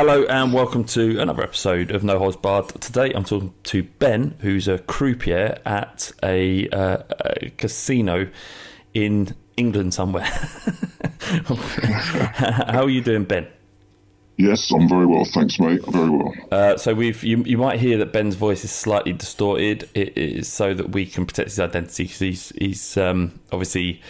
Hello and welcome to another episode of No Holds Barred. Today I'm talking to Ben, who's a croupier at a, uh, a casino in England somewhere. How are you doing, Ben? Yes, I'm very well, thanks, mate. Very well. Uh, so we've you, you might hear that Ben's voice is slightly distorted. It is so that we can protect his identity because he's he's um, obviously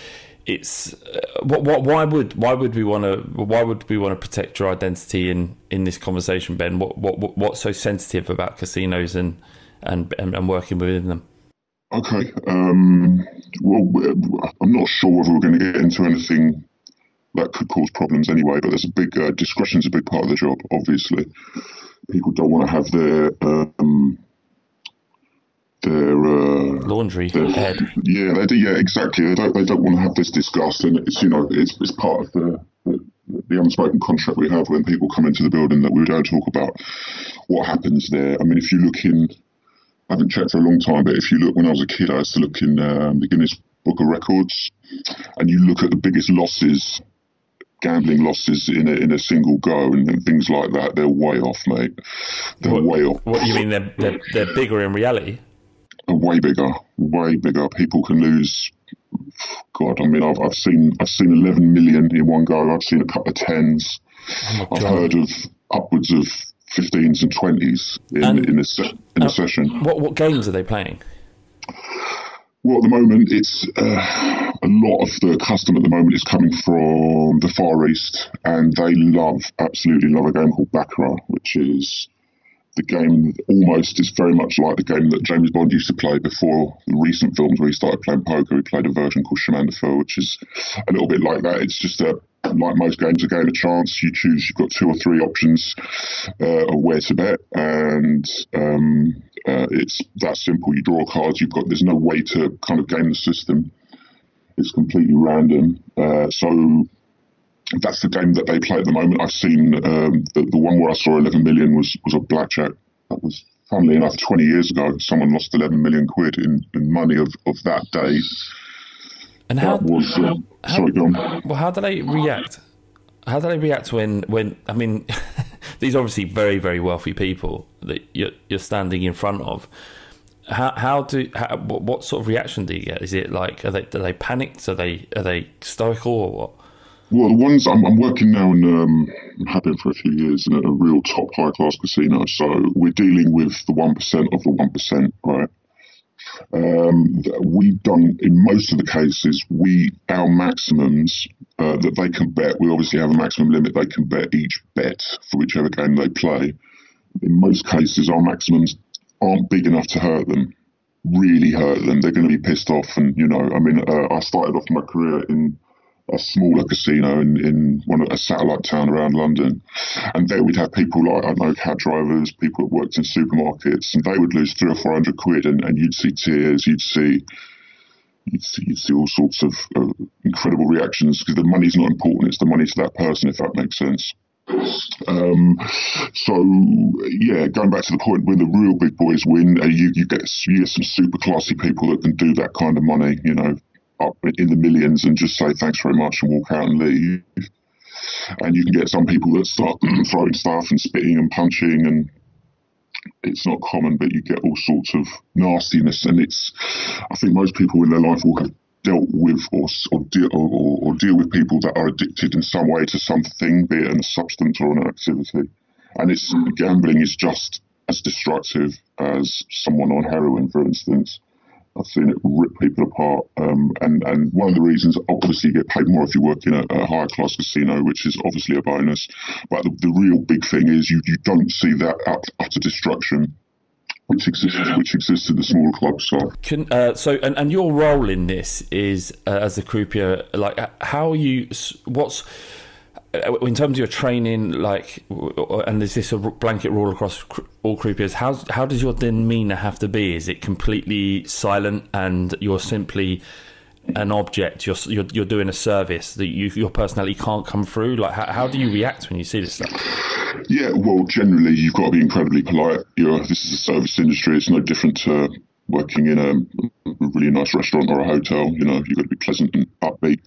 it's uh, what, what why would why would we want to why would we want to protect your identity in in this conversation, Ben? What what what- what's so sensitive about casinos and and and, and working within them? Okay. Um, well, I'm not sure whether we're going to get into anything that could cause problems anyway. But there's a big uh, discretion's a big part of the job. Obviously, people don't want to have their um, their uh, Laundry their- head. Yeah, they do. Yeah, exactly. They don't. They don't want to have this discussed, and it's you know it's it's part of the. the the unspoken contract we have when people come into the building that we don't talk about what happens there. I mean, if you look in I haven't checked for a long time, but if you look when I was a kid, I used to look in um, the Guinness Book of Records, and you look at the biggest losses, gambling losses in a, in a single go, and, and things like that. They're way off, mate. They're What- way off. What you mean? They're they're, they're bigger in reality. Are way bigger, way bigger. People can lose. God, I mean, I've, I've seen I've seen 11 million in one go. I've seen a couple of tens. I've heard of upwards of 15s and 20s in, And- in a se- in a session. What what games are they playing? Well, at the moment, it's uh, a lot of the custom at the moment is coming from the Far East, and they love, absolutely love a game called Baccarat, which is the game almost is very much like the game that James Bond used to play before the recent films where he started playing poker. He played a version called Chemin which is a little bit like that. It's just a like most games, a game of chance. You choose. You've got two or three options uh, of where to bet, and um, uh, it's that simple. You draw cards. You've got. There's no way to kind of game the system. It's completely random. Uh, so that's the game that they play at the moment. I've seen um, the, the one where I saw 11 million was was a blackjack. That was, funnily enough, 20 years ago. Someone lost 11 million quid in, in money of, of that day. And how That was. Uh, sorry, go on. Well, how do they react? How do they react when, when I mean, these obviously very, very wealthy people that you're, you're standing in front of. How, how do how, what, what sort of reaction do you get? Is it like are they are they panicked? Are they are they stoical or what? Well, the ones I'm, I'm working now, and um, have been for a few years in a, real top high class casino. So we're dealing with the one percent of the one percent, right? Um, we've done in most of the cases, we our maximums uh, that they can bet. We obviously have a maximum limit they can bet each bet for whichever game they play. In most cases, our maximums aren't big enough to hurt them really hurt them. They're going to be pissed off. And, you know, I mean, uh, I started off my career in a smaller casino in, in one of a satellite town around London. And there we'd have people like, I don't know, cab drivers, people that worked in supermarkets, and they would lose three or four hundred quid, and, and you'd see tears, you'd see. You'd see, you'd see all sorts of uh, incredible reactions because the money's not important; it's the money to that person, if that makes sense. Um, so yeah, going back to the point when the real big boys win, uh, you you get you get some super classy people that can do that kind of money, you know, up in the millions, and just say thanks very much and walk out and leave. And you can get some people that start throwing stuff and spitting and punching and it's not common, but you get all sorts of nastiness, and it's. I think most people in their life will have dealt with or or deal or, or deal with people that are addicted in some way to something, be it a substance or an activity, and it's gambling is just as destructive as someone on heroin, for instance. I've seen it rip people apart, um, and and one of the reasons, obviously, you get paid more if you work in a, a higher class casino, which is obviously a bonus. But the, the real big thing is you you don't see that utter destruction which exists which exists in the smaller clubs. So, Can, uh, so and, and your role in this is uh, as a croupier. Like, how are you? What's Uh, in terms of your training, like, and is this a blanket rule across all croupiers? How how does your demeanour have to be? Is it completely silent and you're simply an object? You're you're, you're doing a service that you, your personality can't come through. Like, how, how do you react when you see this stuff? Yeah, well, generally you've got to be incredibly polite. You're, this is a service industry; it's no different to working in a really nice restaurant or a hotel. You know, you've got to be pleasant and upbeat.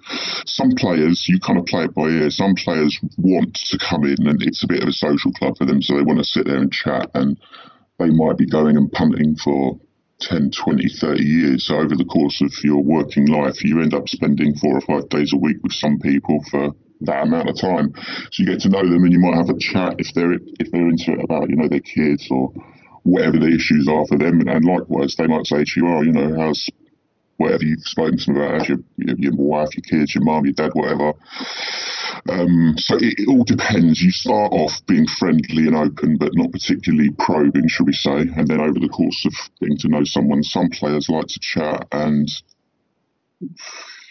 Some players, you kind of play it by ear. Some players want to come in, and it's a bit of a social club for them, so they want to sit there and chat, and they might be going and punting for 10, 20, 30 years. So over the course of your working life, you end up spending four or five days a week with some people for that amount of time. So you get to know them, and you might have a chat if they're if they're into it about you know their kids or whatever the issues are for them. And likewise, they might say to you, "Oh, you know, how's whatever you've spoken to them about, how's your your wife, your kids, your mum, your dad, whatever." Um, so it, it, all depends. You start off being friendly and open, but not particularly probing, should we say. And then over the course of getting to know someone, some players like to chat and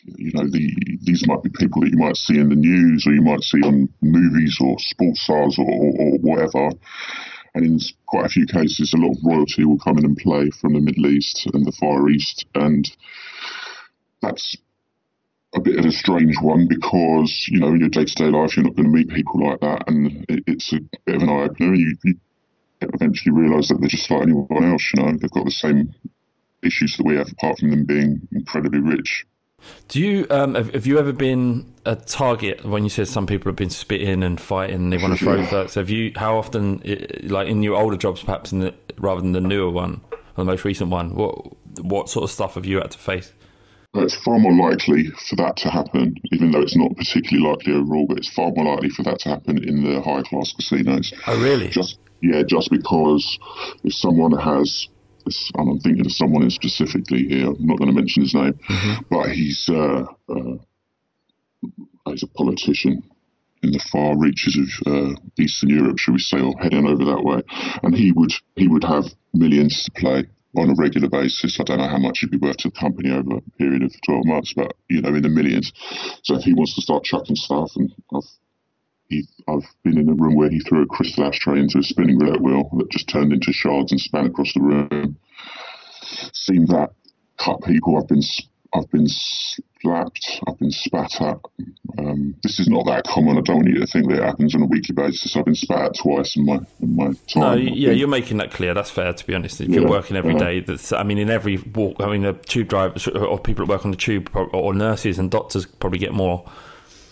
you know, the, these might be people that you might see in the news or you might see on movies or sports stars or, or, or whatever. And in quite a few cases, a lot of royalty will come in and play from the Middle East and the Far East. And that's a bit of a strange one because, you know, in your day to day life, you're not going to meet people like that. And it, it's a bit of an eye opener. You, you eventually realise that they're just like anyone else, you know, they've got the same issues that we have, apart from them being incredibly rich. Do you um, have, have, you ever been a target when you said some people have been spitting and fighting and they want to throw folks? Have you? How often, like in your older jobs, perhaps in the, rather than the newer one or the most recent one, what what sort of stuff have you had to face? It's far more likely for that to happen, even though it's not particularly likely overall. But it's far more likely for that to happen in the high class casinos. Oh, really? Just yeah, just because if someone has I'm thinking of someone specifically here. I'm not going to mention his name, mm-hmm. but he's uh, uh, he's a politician in the far reaches of uh, Eastern Europe, shall we say, or heading over that way. And he would he would have millions to play on a regular basis. I don't know how much he'd be worth to the company over a period of 12 months, but you know, in the millions. So if he wants to start chucking stuff, and I've he, I've been in a room where he threw a crystal ashtray into a spinning roulette wheel that just turned into shards and span across the room. Seen that cut people. I've been I've been slapped. I've been spat at. Um, this is not that common. I don't want you to think that it happens on a weekly basis. I've been spat at twice in my in my time. No, yeah, you're making that clear. That's fair, to be honest. If yeah, you're working every day, that's. I mean, in every walk. I mean, the tube drivers or people that work on the tube or nurses and doctors probably get more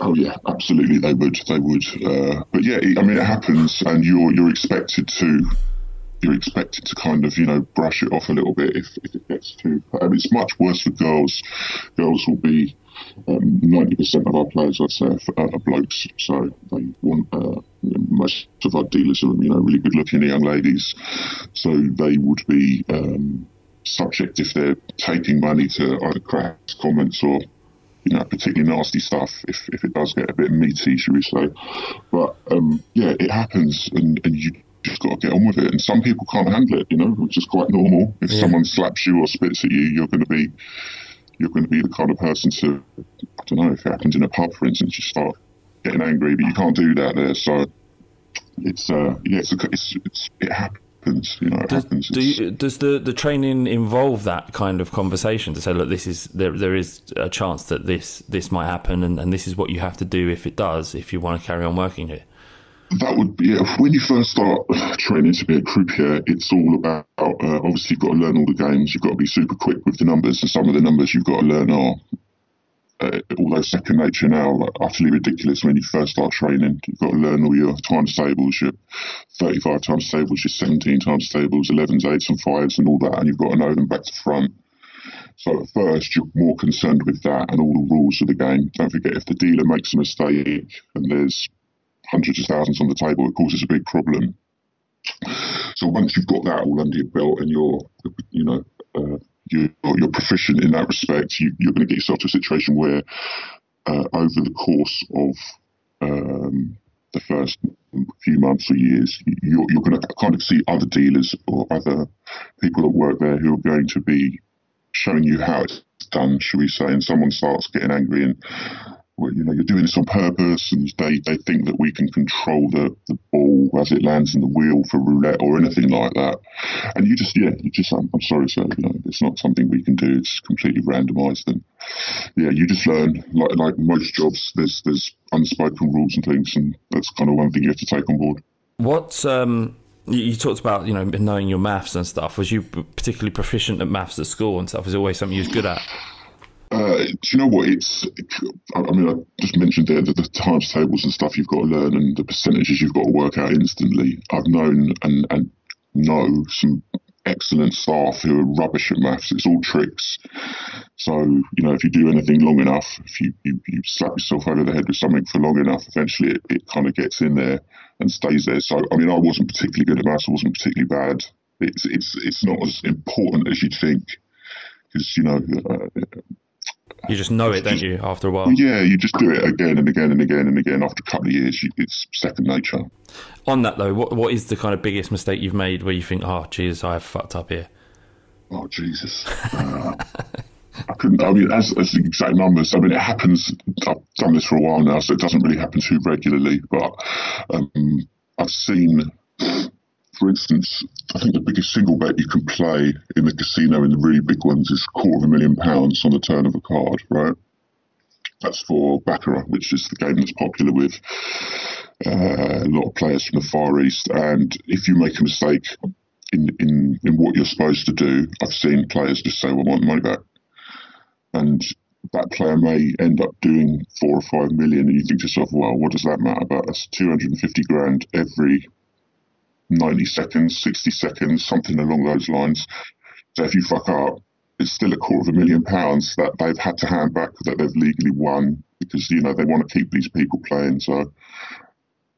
Oh yeah, absolutely. They would. They would. Uh, but yeah, I mean, it happens, and you're you're expected to you're expected to kind of you know brush it off a little bit if, if it gets too. Um, it's much worse for girls. Girls will be um, ninety um, percent of our players, I'd say, are, are blokes. So they want uh, most of our dealers are you know really good looking young ladies. So they would be um, subject if they're taking money to either crass comments or you know, particularly nasty stuff if, if it does get a bit meaty, should we say. But um, yeah, it happens and, and you just got to get on with it. And some people can't handle it, you know, which is quite normal. If yeah. someone slaps you or spits at you, you're going to be you're going to be the kind of person to I don't know if it happens in a pub, for instance, you start getting angry, but you can't do that there. So it's uh yeah, it's, a, it's, it's it happens happens. You know, it does, happens. Do you, does the, the training involve that kind of conversation to say, look, this is there there is a chance that this this might happen, and, and this is what you have to do if it does, if you want to carry on working here? That would be yeah, when you first start training to be a croupier. It's all about uh, obviously you've got to learn all the games. You've got to be super quick with the numbers, and some of the numbers you've got to learn are uh, although second nature now, like, utterly ridiculous when you first start training. You've got to learn all your times tables, your 35 times tables, your 17 times tables, 11s, 8s, and 5s, and all that, and you've got to know them back to front. So at first, you're more concerned with that and all the rules of the game. Don't forget, if the dealer makes a mistake and there's hundreds of thousands on the table, it causes a big problem. So once you've got that all under your belt and you're, you know, uh, you're, you're proficient in that respect, you, are going to get yourself to a situation where uh, over the course of um, the first few months or years, you're, you're going to kind of see other dealers or other people that work there who are going to be showing you how it's done, should we say, and someone starts getting angry and you know, you're doing this on purpose, and they, they think that we can control the, the ball as it lands in the wheel for roulette or anything like that. And you just, yeah, you just, I'm, I'm sorry, sir, you know, it's not something we can do. It's completely randomised, and yeah, you just learn. Like like most jobs, there's there's unspoken rules and things, and that's kind of one thing you have to take on board. What um, you talked about, you know, knowing your maths and stuff. Was you particularly proficient at maths at school and stuff? Was it always something you was good at? Uh, do you know what? It's, I mean, I just mentioned there that the times tables and stuff you've got to learn and the percentages you've got to work out instantly. I've known and, and know some excellent staff who are rubbish at maths. It's all tricks. So, you know, if you do anything long enough, if you, you, you slap yourself over the head with something for long enough, eventually it, it kind of gets in there and stays there. So, I mean, I wasn't particularly good at maths. I wasn't particularly bad. It's, it's, it's not as important as you'd think because, you know, uh, you just know it, don't you, after a while? Yeah, you just do it again and again and again and again. After a couple of years, you, it's second nature. On that, though, what what is the kind of biggest mistake you've made where you think, oh, Jesus, I have fucked up here? Oh, Jesus. Uh, I couldn't, I mean, as, as the exact numbers, I mean, it happens, I've done this for a while now, so it doesn't really happen too regularly, but um, I've seen for instance, I think the biggest single bet you can play in the casino in the really big ones is quarter of a million pounds on the turn of a card, right? That's for Baccarat, which is the game that's popular with uh, a lot of players from the Far East. And if you make a mistake in, in, in what you're supposed to do, I've seen players just say, well, I want money back. And that player may end up doing four or five million, and you think to yourself, well, what does that matter But That's 250 grand every 90 seconds, 60 seconds, something along those lines. So if you fuck up, it's still a quarter of a million pounds that they've had to hand back that they've legally won because, you know, they want to keep these people playing. So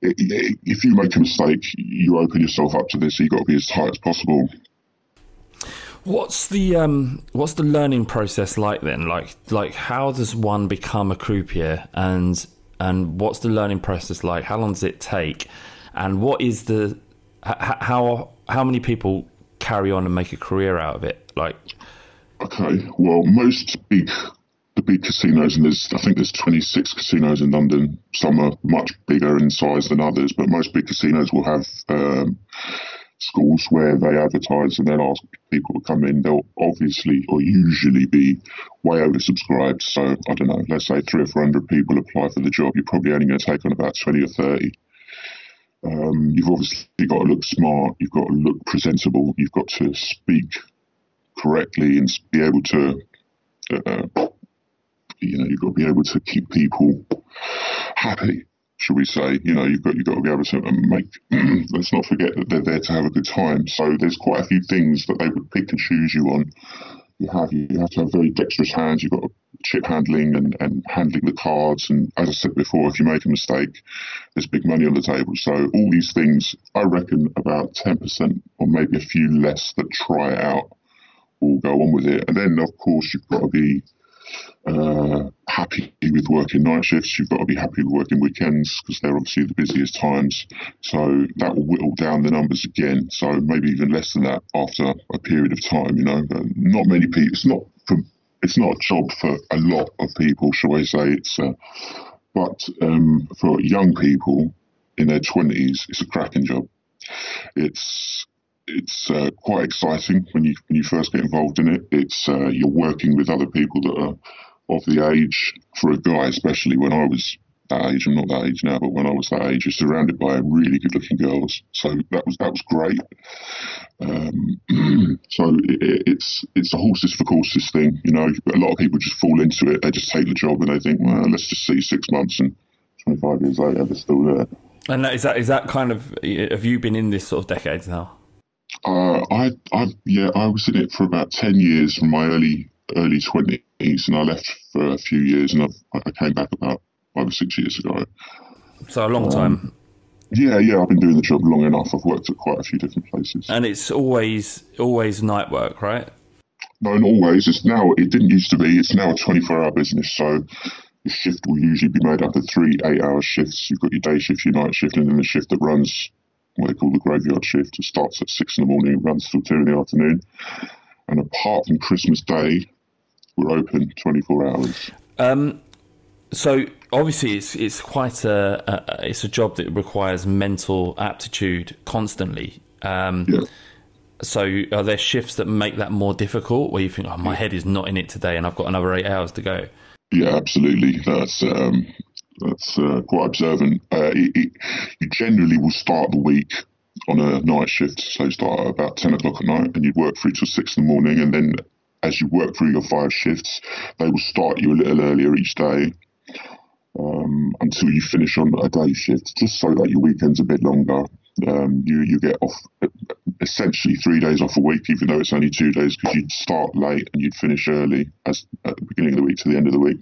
if you make a mistake, you open yourself up to this. You've got to be as tight as possible. What's the um, what's the learning process like then? Like like how does one become a croupier and and what's the learning process like? How long does it take? And what is the how how many people carry on and make a career out of it? Like, okay, well, most big the big casinos, and there's I think there's 26 casinos in London. Some are much bigger in size than others, but most big casinos will have um, schools where they advertise and they'll ask people to come in. They'll obviously or usually be way oversubscribed. So I don't know, let's say three or four hundred people apply for the job. You're probably only going to take on about 20 or 30. Um, you've obviously got to look smart. You've got to look presentable. You've got to speak correctly and be able to, uh, you know, you've got to be able to keep people happy. Should we say? You know, you've got you've got to be able to make. let's not forget that they're there to have a good time. So there's quite a few things that they would pick and choose you on you have you have to have very dexterous hands. You've got chip handling and, and handling the cards. And as I said before, if you make a mistake, there's big money on the table. So all these things, I reckon about 10% or maybe a few less that try it out will go on with it. And then, of course, you've got to be uh, happy with working night shifts. You've got to be happy with working weekends because they're obviously the busiest times. So that will whittle down the numbers again. So maybe even less than that after a period of time. You know, but not many people. It's not for, It's not a job for a lot of people, shall I say? It's uh, but um, for young people in their twenties, it's a cracking job. It's it's uh, quite exciting when you when you first get involved in it. It's uh, you're working with other people that are of the age for a guy, especially when I was that age. I'm not that age now, but when I was that age, you're surrounded by really good-looking girls. So that was that was great. Um, so it, it's it's a horses for courses thing, you know. But a lot of people just fall into it. They just take the job and they think, well, let's just see six months and 25 years later they're still there. And that, is that is that kind of have you been in this sort of decades now? Uh, I, I, yeah, I was in it for about ten years from my early early twenties, and I left for a few years, and I've, I came back about five or six years ago. So a long time. Yeah, yeah, I've been doing the job long enough. I've worked at quite a few different places. And it's always always night work, right? No, not always. It's now. It didn't used to be. It's now a twenty-four hour business. So the shift will usually be made up of three eight-hour shifts. You've got your day shift, your night shift, and then the shift that runs what they call the graveyard shift. It starts at six in the morning, runs till two in the afternoon. And apart from Christmas Day, we're open 24 hours. Um, so obviously, it's it's quite a, a it's a job that requires mental aptitude constantly. Um, Yeah. So are there shifts that make that more difficult, where you think, "Oh, my head is not in it today, and I've got another eight hours to go"? Yeah, absolutely. That's um, that's uh, quite observant. Uh, it, it, you generally will start the week on a night shift, so you start at about ten o'clock at night, and you work through till six in the morning, and then as you work through your five shifts, they will start you a little earlier each day um, until you finish on a day shift, just so that your weekend's a bit longer. Um, you you get off essentially three days off a week, even though it's only two days, because you'd start late and you'd finish early as at the beginning of the week to the end of the week.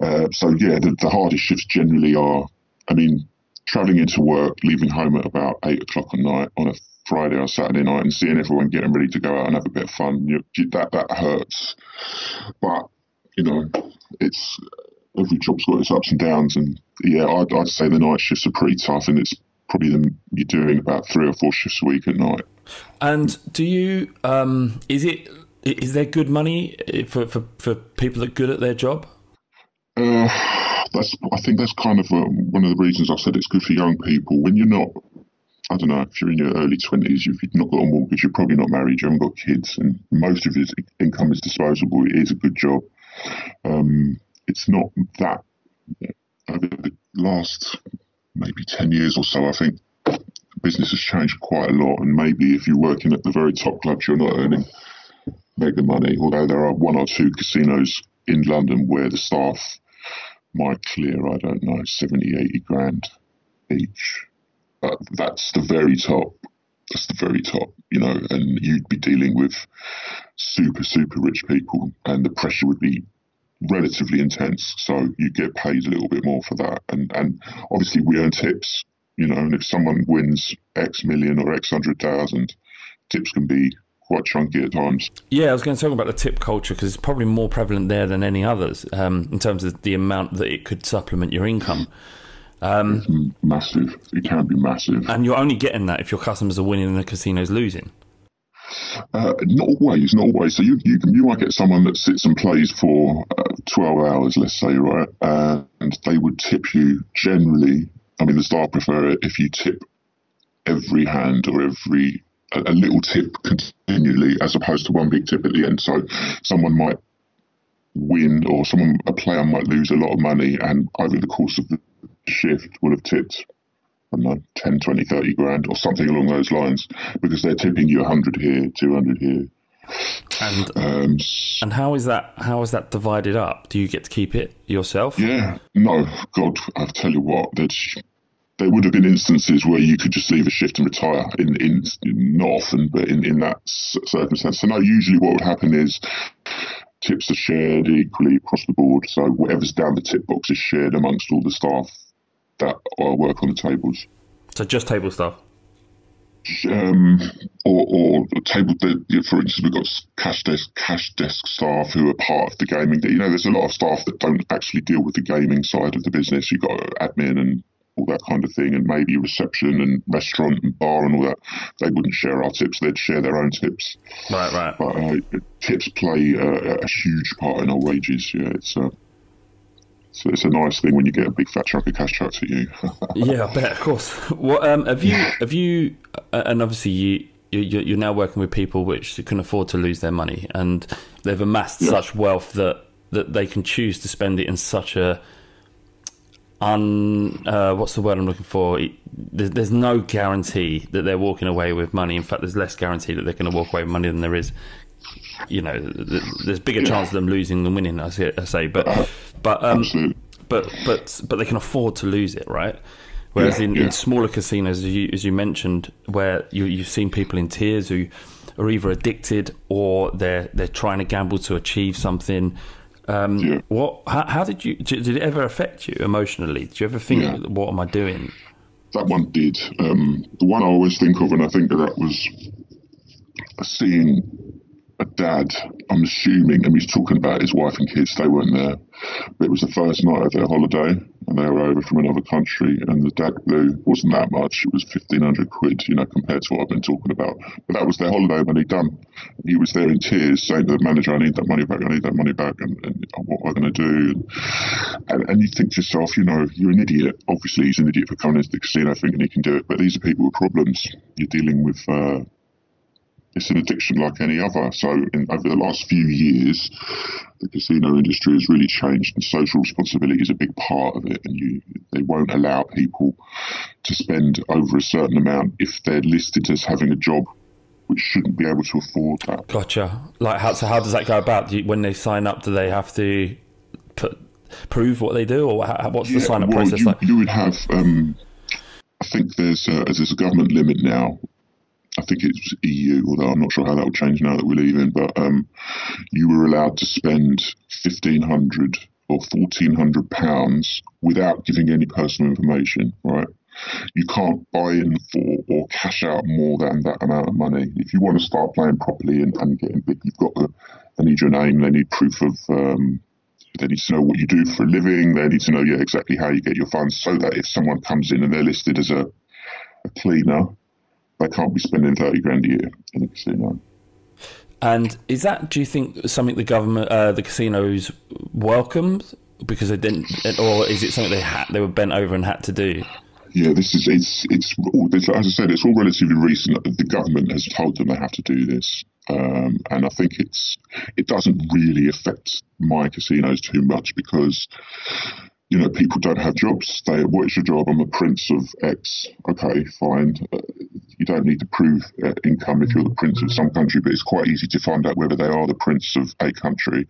Uh, so yeah, the, the hardest shifts generally are, I mean, travelling into work, leaving home at about eight o'clock at night on a Friday or Saturday night, and seeing everyone getting ready to go out and have a bit of fun. You- that that hurts, but you know, it's every job's got its ups and downs, and yeah, I'd, I'd say the night shifts are pretty tough, and it's probably the, you're doing about three or four shifts a week at night. And do you um, is it is there good money for, for, for people that are good at their job? Uh, that's I think that's kind of uh, one of the reasons I said it's good for young people. When you're not, I don't know, if you're in your early twenties, if you've not got a mortgage, you're probably not married, you haven't got kids, and most of your income is disposable. It is a good job. Um, it's not that uh, over the last maybe ten years or so. I think business has changed quite a lot, and maybe if you're working at the very top clubs, you're not earning mega money. Although there are one or two casinos in London where the staff might clear, I don't know, 70, 80 grand each. But that's the very top. That's the very top, you know, and you'd be dealing with super, super rich people, and the pressure would be relatively intense. So you get paid a little bit more for that. And, and obviously, we earn tips, you know, and if someone wins X million or X hundred thousand, tips can be quite chunky at times. Yeah, I was going to talk about the tip culture because it's probably more prevalent there than any others um, in terms of the amount that it could supplement your income. Mm, Massive. It can be massive. And you're only getting that if your customers are winning and the casino's losing. Uh, not always, not always. So you you, you might get someone that sits and plays for uh, twelve hours, let's say, right, and they would tip you generally. I mean, the staff prefer it if you tip every hand or every a, a little tip continually, as opposed to one big tip at the end. So someone might win, or someone a player might lose a lot of money, and over the course of the shift would have tipped I don't know, 10, 20, 30 grand or something along those lines because they're tipping you 100 here, 200 here. And Um, and how is that how is that divided up? Do you get to keep it yourself? yeah, no, God, I tell you what, there's, there would have been instances where you could just leave a shift and retire. In, in not often, but in, in that circumstance. So no, usually what would happen is tips are shared equally across the board. So whatever's down the tip box is shared amongst all the staff that uh, work on the tables. So just table stuff. um, or, or table. The, for instance, we've got cash desk cash desk staff who are part of the gaming. You know, there's a lot of staff that don't actually deal with the gaming side of the business. You've got admin and all that kind of thing, and maybe reception and restaurant and bar and all that. They wouldn't share our tips; they'd share their own tips. Right, right. But uh, tips play a, a huge part in our wages. Yeah, it's a so it's a nice thing when you get a big fat chunk of cash chucked at you. yeah, I bet, of course. What um, have you have you uh, and obviously you. you- You're now working with people which can afford to lose their money, and they've amassed Yeah. such wealth that, that they can choose to spend it in such a un uh, what's the word I'm looking for? There's, there's no guarantee that they're walking away with money. In fact, there's less guarantee that they're going to walk away with money than there is. You know, th- th- there's bigger chance of them losing than winning. I say, I say. but but um, Absolutely. but but but they can afford to lose it, right? Whereas Yeah, in, yeah. in smaller casinos, as you, as you mentioned, where you, you've seen people in tears who are either addicted or they're they're trying to gamble to achieve something. Um, Yeah. What? How, how did you? Did it ever affect you emotionally? Did you ever think. "What am I doing?" That one did. Um, the one I always think of, and I think that that was seeing a dad. I'm assuming, and he's talking about his wife and kids. They weren't there, but it was the first night of their holiday, and they were over from another country. And the dad blew wasn't that much. It was fifteen hundred quid, you know, compared to what I've been talking about. But that was their holiday money done. He was there in tears, saying to the manager, "I need that money back. I need that money back." And, and what am I going to do? And, and you think to yourself, you know, you're an idiot. Obviously, he's an idiot for coming into the casino thinking he can do it. But these are people with problems. You're dealing with. Uh, it's an addiction like any other. So, in, over the last few years, the casino industry has really changed, and social responsibility is a big part of it. And you, they won't allow people to spend over a certain amount if they're listed as having a job which shouldn't be able to afford that. Gotcha. Like how? So how does that go about? Do you, when they sign up, do they have to put prove what they do, or how, what's the sign up well, process you, like? you would have. Um, I think there's a, there's a government limit now. I think it's EU, although I'm not sure how that will change now that we're leaving. But um, you were allowed to spend fifteen hundred or fourteen hundred pounds without giving any personal information. Right? You can't buy in for or cash out more than that amount of money. If you want to start playing properly and, and getting big, you've got to. They need your name. They need proof of um, they need to know what you do for a living. They need to know yeah, exactly how you get your funds so that if someone comes in and they're listed as a, a cleaner, they can't be spending 30 grand a year in a casino. And is that, do you think, something the government, uh, the casinos welcomed because they didn't, or is it something they had, they were bent over and had to do? Yeah, this is it's it's it's- as I said, it's all relatively recent. The government has told them they have to do this, um, and I think it's it doesn't really affect my casinos too much because you know people don't have jobs. They what is your job? I'm a prince of X. Okay, fine. Uh, you don't need to prove uh, income if you're the prince of some country, but it's quite easy to find out whether they are the prince of a country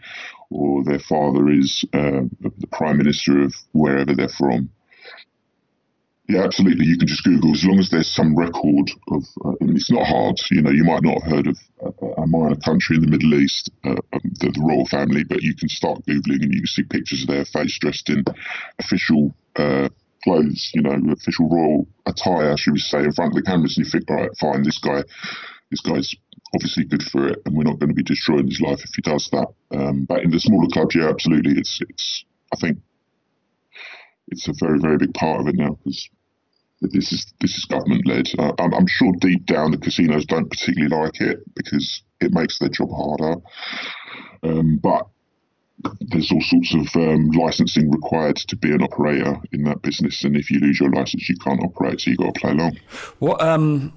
or their father is uh, the prime minister of wherever they're from. Yeah, absolutely. You can just Google as long as there's some record of. Uh, it's not hard. You know, you might not have heard of a, a minor country in the Middle East, uh, um, the, the royal family, but you can start googling and you can see pictures of their face dressed in official uh, clothes. You know, official royal attire, should we say, in front of the cameras, and you think, all right, fine, this guy, this guy's obviously good for it, and we're not going to be destroying his life if he does that. Um, but in the smaller clubs, yeah, absolutely. It's it's. I think it's a very very big part of it now because this is this is government led. Uh, I'm, I'm sure deep down the casinos don't particularly like it because it makes their job harder. Um, but there's all sorts of um, licensing required to be an operator in that business, and if you lose your license, you can't operate. So you have got to play along. What, um,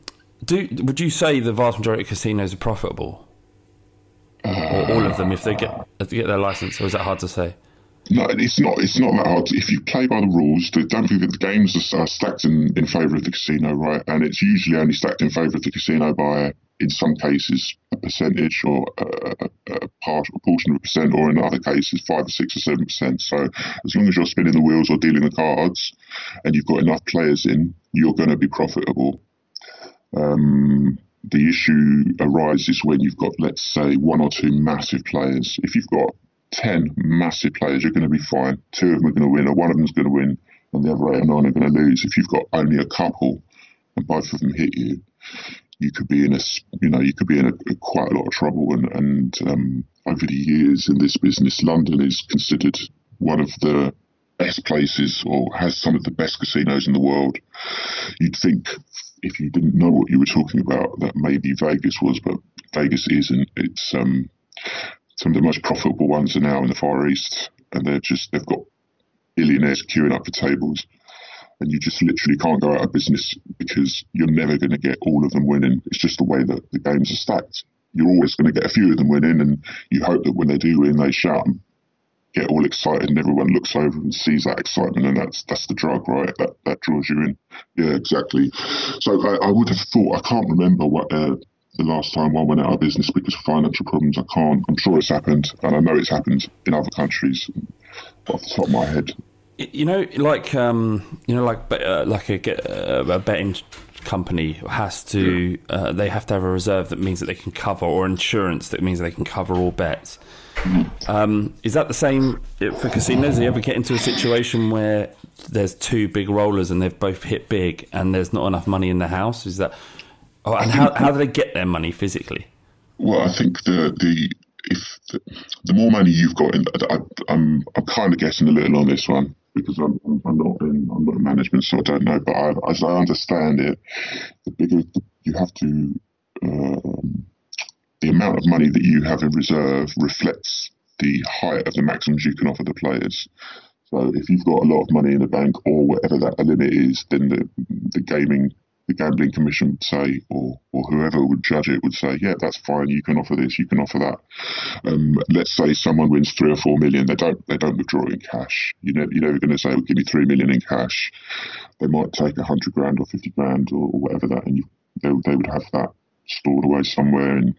do, would you say the vast majority of casinos are profitable? or all of them, if they get, if they get their license, or is that hard to say? No, it's not. It's not that hard. If you play by the rules, don't forget the games are, stacked in, in favour of the casino, right? And it's usually only stacked in favour of the casino by, in some cases, a percentage or a, a, a partial portion of a percent, or in other cases, five or six or seven percent. So as long as you're spinning the wheels or dealing the cards, and you've got enough players in, you're going to be profitable. Um, the issue arises when you've got, let's say, one or two massive players. If you've got 10 massive players, you're going to be fine. Two of them are going to win, or one of them's going to win, and the other eight or nine are going to lose. If you've got only a couple and both of them hit you, you could be in a, you know, you could be in a, a quite a lot of trouble. And, and um, over the years in this business, London is considered one of the best places or has some of the best casinos in the world. You'd think if you didn't know what you were talking about that maybe Vegas was, but Vegas isn't. It's um, some of the most profitable ones are now in the Far East, and they're just they've got billionaires queuing up for tables, and you just literally can't go out of business because you're never going to get all of them winning. It's just the way that the games are stacked. You're always going to get a few of them winning, and you hope that when they do win, they shout 'em. get all excited and everyone looks over and sees that excitement and that's that's the drug right that that draws you in yeah exactly so i, I would have thought i can't remember what uh, the last time one went out of business because of financial problems i can't i'm sure it's happened and i know it's happened in other countries off the top of my head You know, like um, you know, like uh, like a, a betting company has to, uh, they have to have a reserve that means that they can cover, or insurance that means they can cover all bets. Um, is that the same for casinos? Do you ever get into a situation where there's two big rollers and they've both hit big, and there's not enough money in the house? Is that, oh, and how how do they get their money physically? Well, I think the the if the, the more money you've got in, I, I'm I'm kind of guessing a little on this one because I'm I'm I'm not in I'm not in management, so I don't know. But I, as I understand it, the bigger the, you have to, um, the amount of money that you have in reserve reflects the height of the maximums you can offer the players. So if you've got a lot of money in the bank or whatever that limit is, then the the gaming the gambling commission would say, or or whoever would judge it would say, yeah, that's fine. You can offer this, you can offer that. Um, let's say someone wins three or four million, they don't they don't withdraw in cash. You know, you're never going to say, well, give me three million in cash. They might take a hundred grand or fifty grand or, or whatever that, and you, they they would have that stored away somewhere in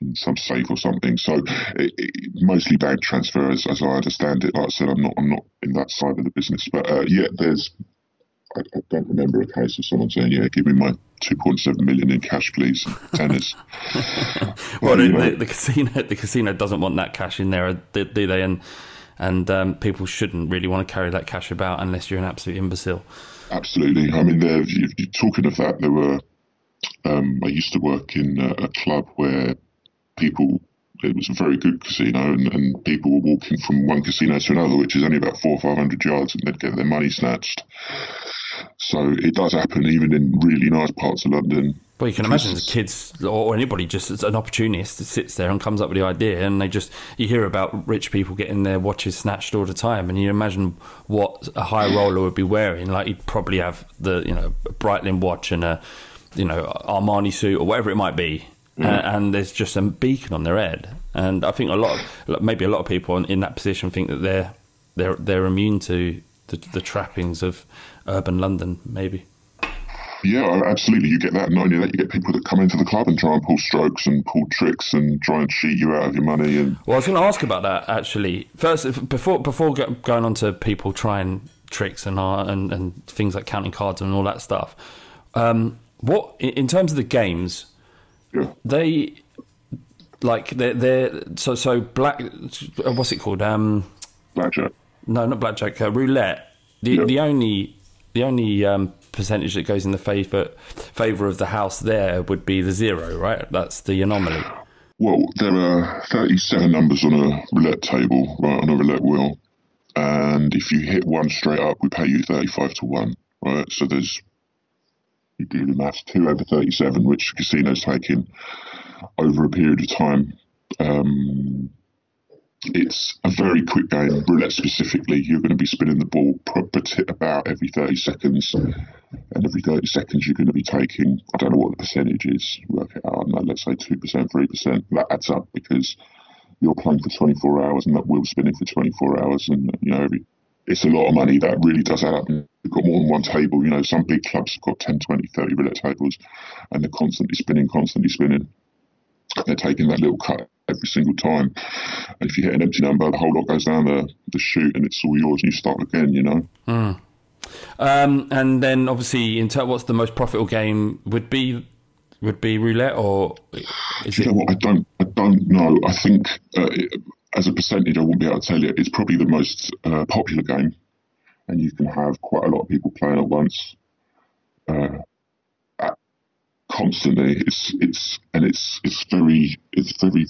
in some safe or something. So it, it, mostly bank transfers, as, I understand it. Like I said, I'm not I'm not in that side of the business, but uh, yeah, there's. I, I don't remember a case of someone saying, "Yeah, give me my 2.7 million in cash, please." Tennis. Well, the, the, the casino the casino doesn't want that cash in there, do, do they? And and um, people shouldn't really want to carry that cash about unless you're an absolute imbecile. Absolutely. I mean, there. You, talking of that, there were. Um, I used to work in a, a club where people. It was a very good casino, and, and people were walking from one casino to another, which is only about four or five hundred yards, and they'd get their money snatched. So it does happen even in really nice parts of London. Well, you can imagine the kids or anybody just as an opportunist that sits there and comes up with the idea, and they just you hear about rich people getting their watches snatched all the time, and you imagine what a high roller would be wearing. Like he'd probably have the you know Breitling watch and a you know Armani suit or whatever it might be, mm. and, and there's just a beacon on their head. And I think a lot, of, maybe a lot of people in, in that position think that they're they're they're immune to the, the trappings of urban London, maybe. Yeah, absolutely. You get that. Not only that, you get people that come into the club and try and pull strokes and pull tricks and try and cheat you out of your money. And Well, I was going to ask about that actually. First, before before going on to people trying tricks and and, and things like counting cards and all that stuff. Um, what in terms of the games, yeah, they like they're, they're so so black. What's it called? Um, blackjack. no, not blackjack. Uh, roulette. The Yeah. the only the only um, percentage that goes in the favor favor of the house there would be the zero, right? That's the anomaly. Well, there are 37 numbers on a roulette table, right, on a roulette wheel. And if you hit one straight up, we pay you 35 to 1, right? So there's, you do the maths, 2 over 37, which casinos taking over a period of time. Um, it's a very quick game, roulette specifically. You're going to be spinning the ball about every 30 seconds. And every 30 seconds, you're going to be taking, I don't know what the percentage is, work it out, know, let's say 2%, 3%. That adds up because you're playing for 24 hours and that wheel's spinning for 24 hours. And, you know, every, it's a lot of money. That really does add up. You've got more than one table. You know, some big clubs have got 10, 20, 30 roulette tables and they're constantly spinning, constantly spinning. They're taking that little cut every single time. And if you hit an empty number, the whole lot goes down the, the chute and it's all yours and you start again, you know? Um, and then obviously, in ter- what's the most profitable game would be would be roulette or is you it? know what? I don't. I don't know. I think uh, it, as a percentage, I wouldn't be able to tell you. It's probably the most uh, popular game, and you can have quite a lot of people playing at once, uh, constantly. It's it's and it's it's very it's very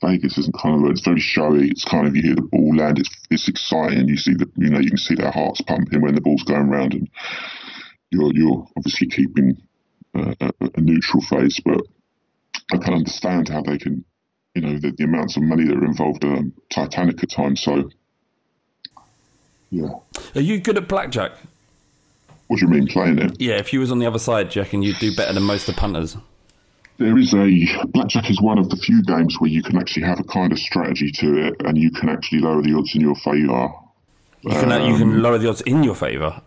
Vegas isn't kind of it's very showy. It's kind of you hear the ball land. It's it's exciting. You see the you know you can see their hearts pumping when the ball's going round, and you're you're obviously keeping uh, a, a neutral face, but I can understand how they can, you know, the, the amounts of money that are involved are titanic at times. So, yeah. Are you good at blackjack? What do you mean playing it? Yeah, if you was on the other side, do you reckon you'd do better than most of the punters? There is a blackjack is one of the few games where you can actually have a kind of strategy to it, and you can actually lower the odds in your favour. You can you can lower the odds in your favour,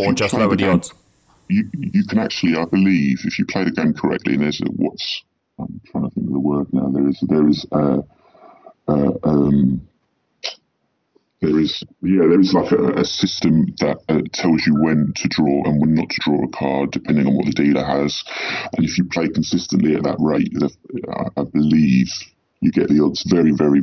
or just lower the game- odds. You you can actually, I believe, if you play the game correctly, and there's a, what's I'm trying to think of the word now. There is there is a, a um, there is yeah there is like a, a system that uh, tells you when to draw and when not to draw a card depending on what the dealer has. And if you play consistently at that rate the, I, I believe you get the odds very very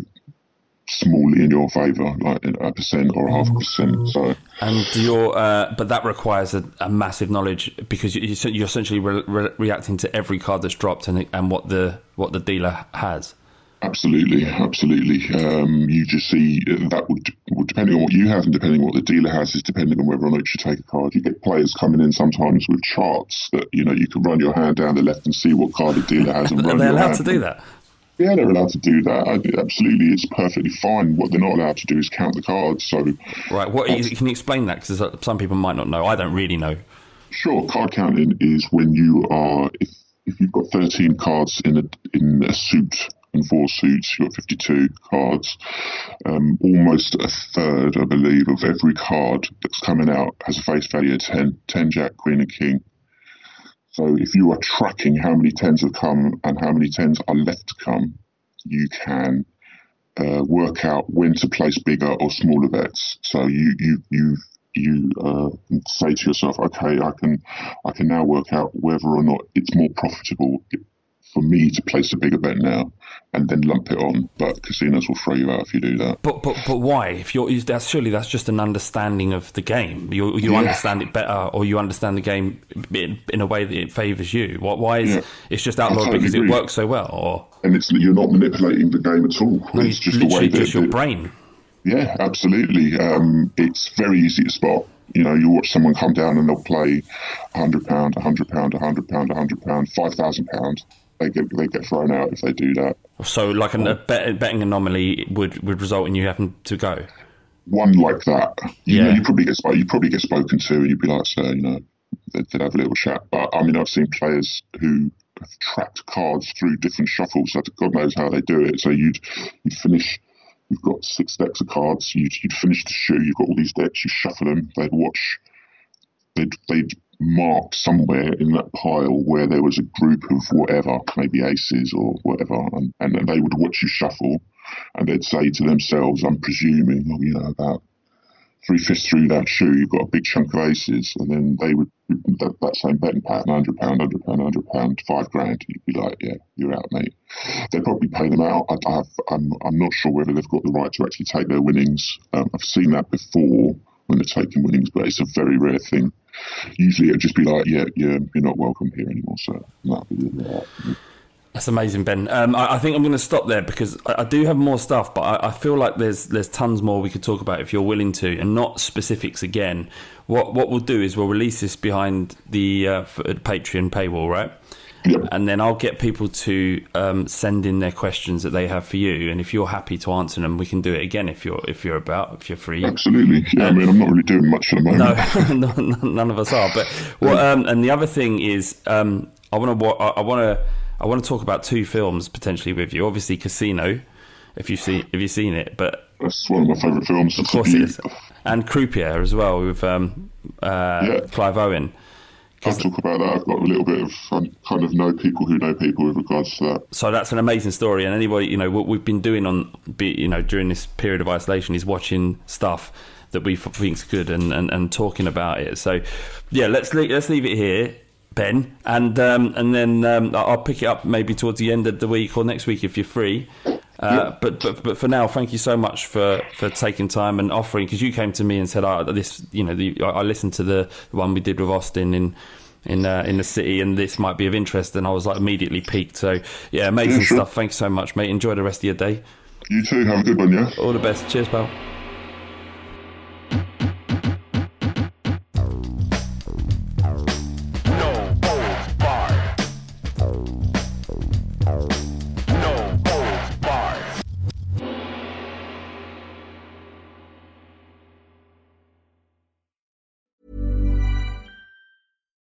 smallly in your favour like a percent or a half a percent. So And your, uh, but that requires a, a massive knowledge because you, you- you're essentially re- re- reacting to every card that's dropped and and what the what the dealer has. Absolutely, absolutely. Um, you just see uh, that would, well, depending on what you have and depending on what the dealer has, is depending on whether or not you should take a card. You get players coming in sometimes with charts that you know you can run your hand down the left and see what card the dealer has and Are run they your allowed hand. to do that? Yeah, they're allowed to do that. Absolutely, it's perfectly fine. What they're not allowed to do is count the cards. So, Right. What is, can you explain that? Because some people might not know. I don't really know. Sure, card counting is when you are if if you've got thirteen cards in a in a suit and four suits, you've got fifty two cards. Um, almost a third, I believe, of every card that's coming out has a face value of 10, 10 Jack, Queen, and King. So if you are tracking how many tens have come and how many tens are left to come, you can uh, work out when to place bigger or smaller bets. So you you you you uh, say to yourself, okay, I can I can now work out whether or not it's more profitable for me to place a bigger bet now and then lump it on. But casinos will throw you out if you do that. But but but why? If you're that's surely that's just an understanding of the game. You you Yeah. understand it better, or you understand the game in, in a way that it favours you. What? Why is Yeah. it's just outlawed totally because it works so well? Or And it's you're not manipulating the game at all. no, it's just the way just your brain. Yeah, absolutely. Um, it's very easy to spot. You know, you watch someone come down and they'll play hundred pound, hundred pound, hundred pound, hundred pound, five thousand pound. They get they get thrown out if they do that. So like an, a um, bet, betting anomaly would would result in you having to go. One like that, you know, Yeah. you probably get you probably get spoken to, and you'd be like, "Sir, you know," they'd, they'd have a little chat. But I mean, I've seen players who have tracked cards through different shuffles. So God knows how they do it. So you'd you'd finish. You've got six decks of cards. You'd, you'd finish the shoe. You've got all these decks. You shuffle them. They'd watch they'd, they'd marked somewhere in that pile where there was a group of whatever, maybe aces or whatever, and, and they would watch you shuffle and they'd say to themselves, I'm presuming, oh, you know, about three fifths through that shoe, you've got a big chunk of aces, and then they would, that, that same betting pattern, £100, £100, £100, five grand, you'd be like, yeah, you're out, mate. They'd probably pay them out. I, have, I'm, I'm not sure whether they've got the right to actually take their winnings. Um, I've seen that before when they're taking winnings, but it's a very rare thing. Usually it'd just be like, yeah, yeah, you're not welcome here anymore, so the That's amazing, Ben. Um, I, I think I'm going to stop there because I, I do have more stuff, but I, I feel like there's there's tons more we could talk about if you're willing to, and not specifics again. What what we'll do is we'll release this behind the uh, Patreon paywall, right? Yep. And then I'll get people to um, send in their questions that they have for you, and if you're happy to answer them, we can do it again if you're if you're about if you're free. Absolutely. Yeah, I mean, I'm not really doing much at the moment. No, no, none of us are. But well, um, and the other thing is, um, I want to, I want to, I want to talk about two films potentially with you. Obviously, Casino, if you see, if you've seen it, but That's one of my favourite films. of course it is, and Croupier as well with um, uh, Yeah. Clive Owen. I'll talk about that. I've got a little bit of kind of know people who know people with regards to that. So that's an amazing story, and anybody, you know, what we've been doing on, you know, during this period of isolation is watching stuff that we think's good and, and, and talking about it. So, yeah, let's leave, let's leave it here, Ben, and um, and then um, I'll pick it up maybe towards the end of the week or next week if you're free. Uh, but, but but for now, thank you so much for, for taking time and offering because you came to me and said, oh, "This, you know, the, I listened to the, one we did with Austin in in uh, in the city, and this might be of interest." And I was like immediately peaked. So yeah, amazing Yeah, sure. stuff. Thanks so much, mate. Enjoy the rest of your day. You too. Have a good one, yeah? All the best. Cheers, pal.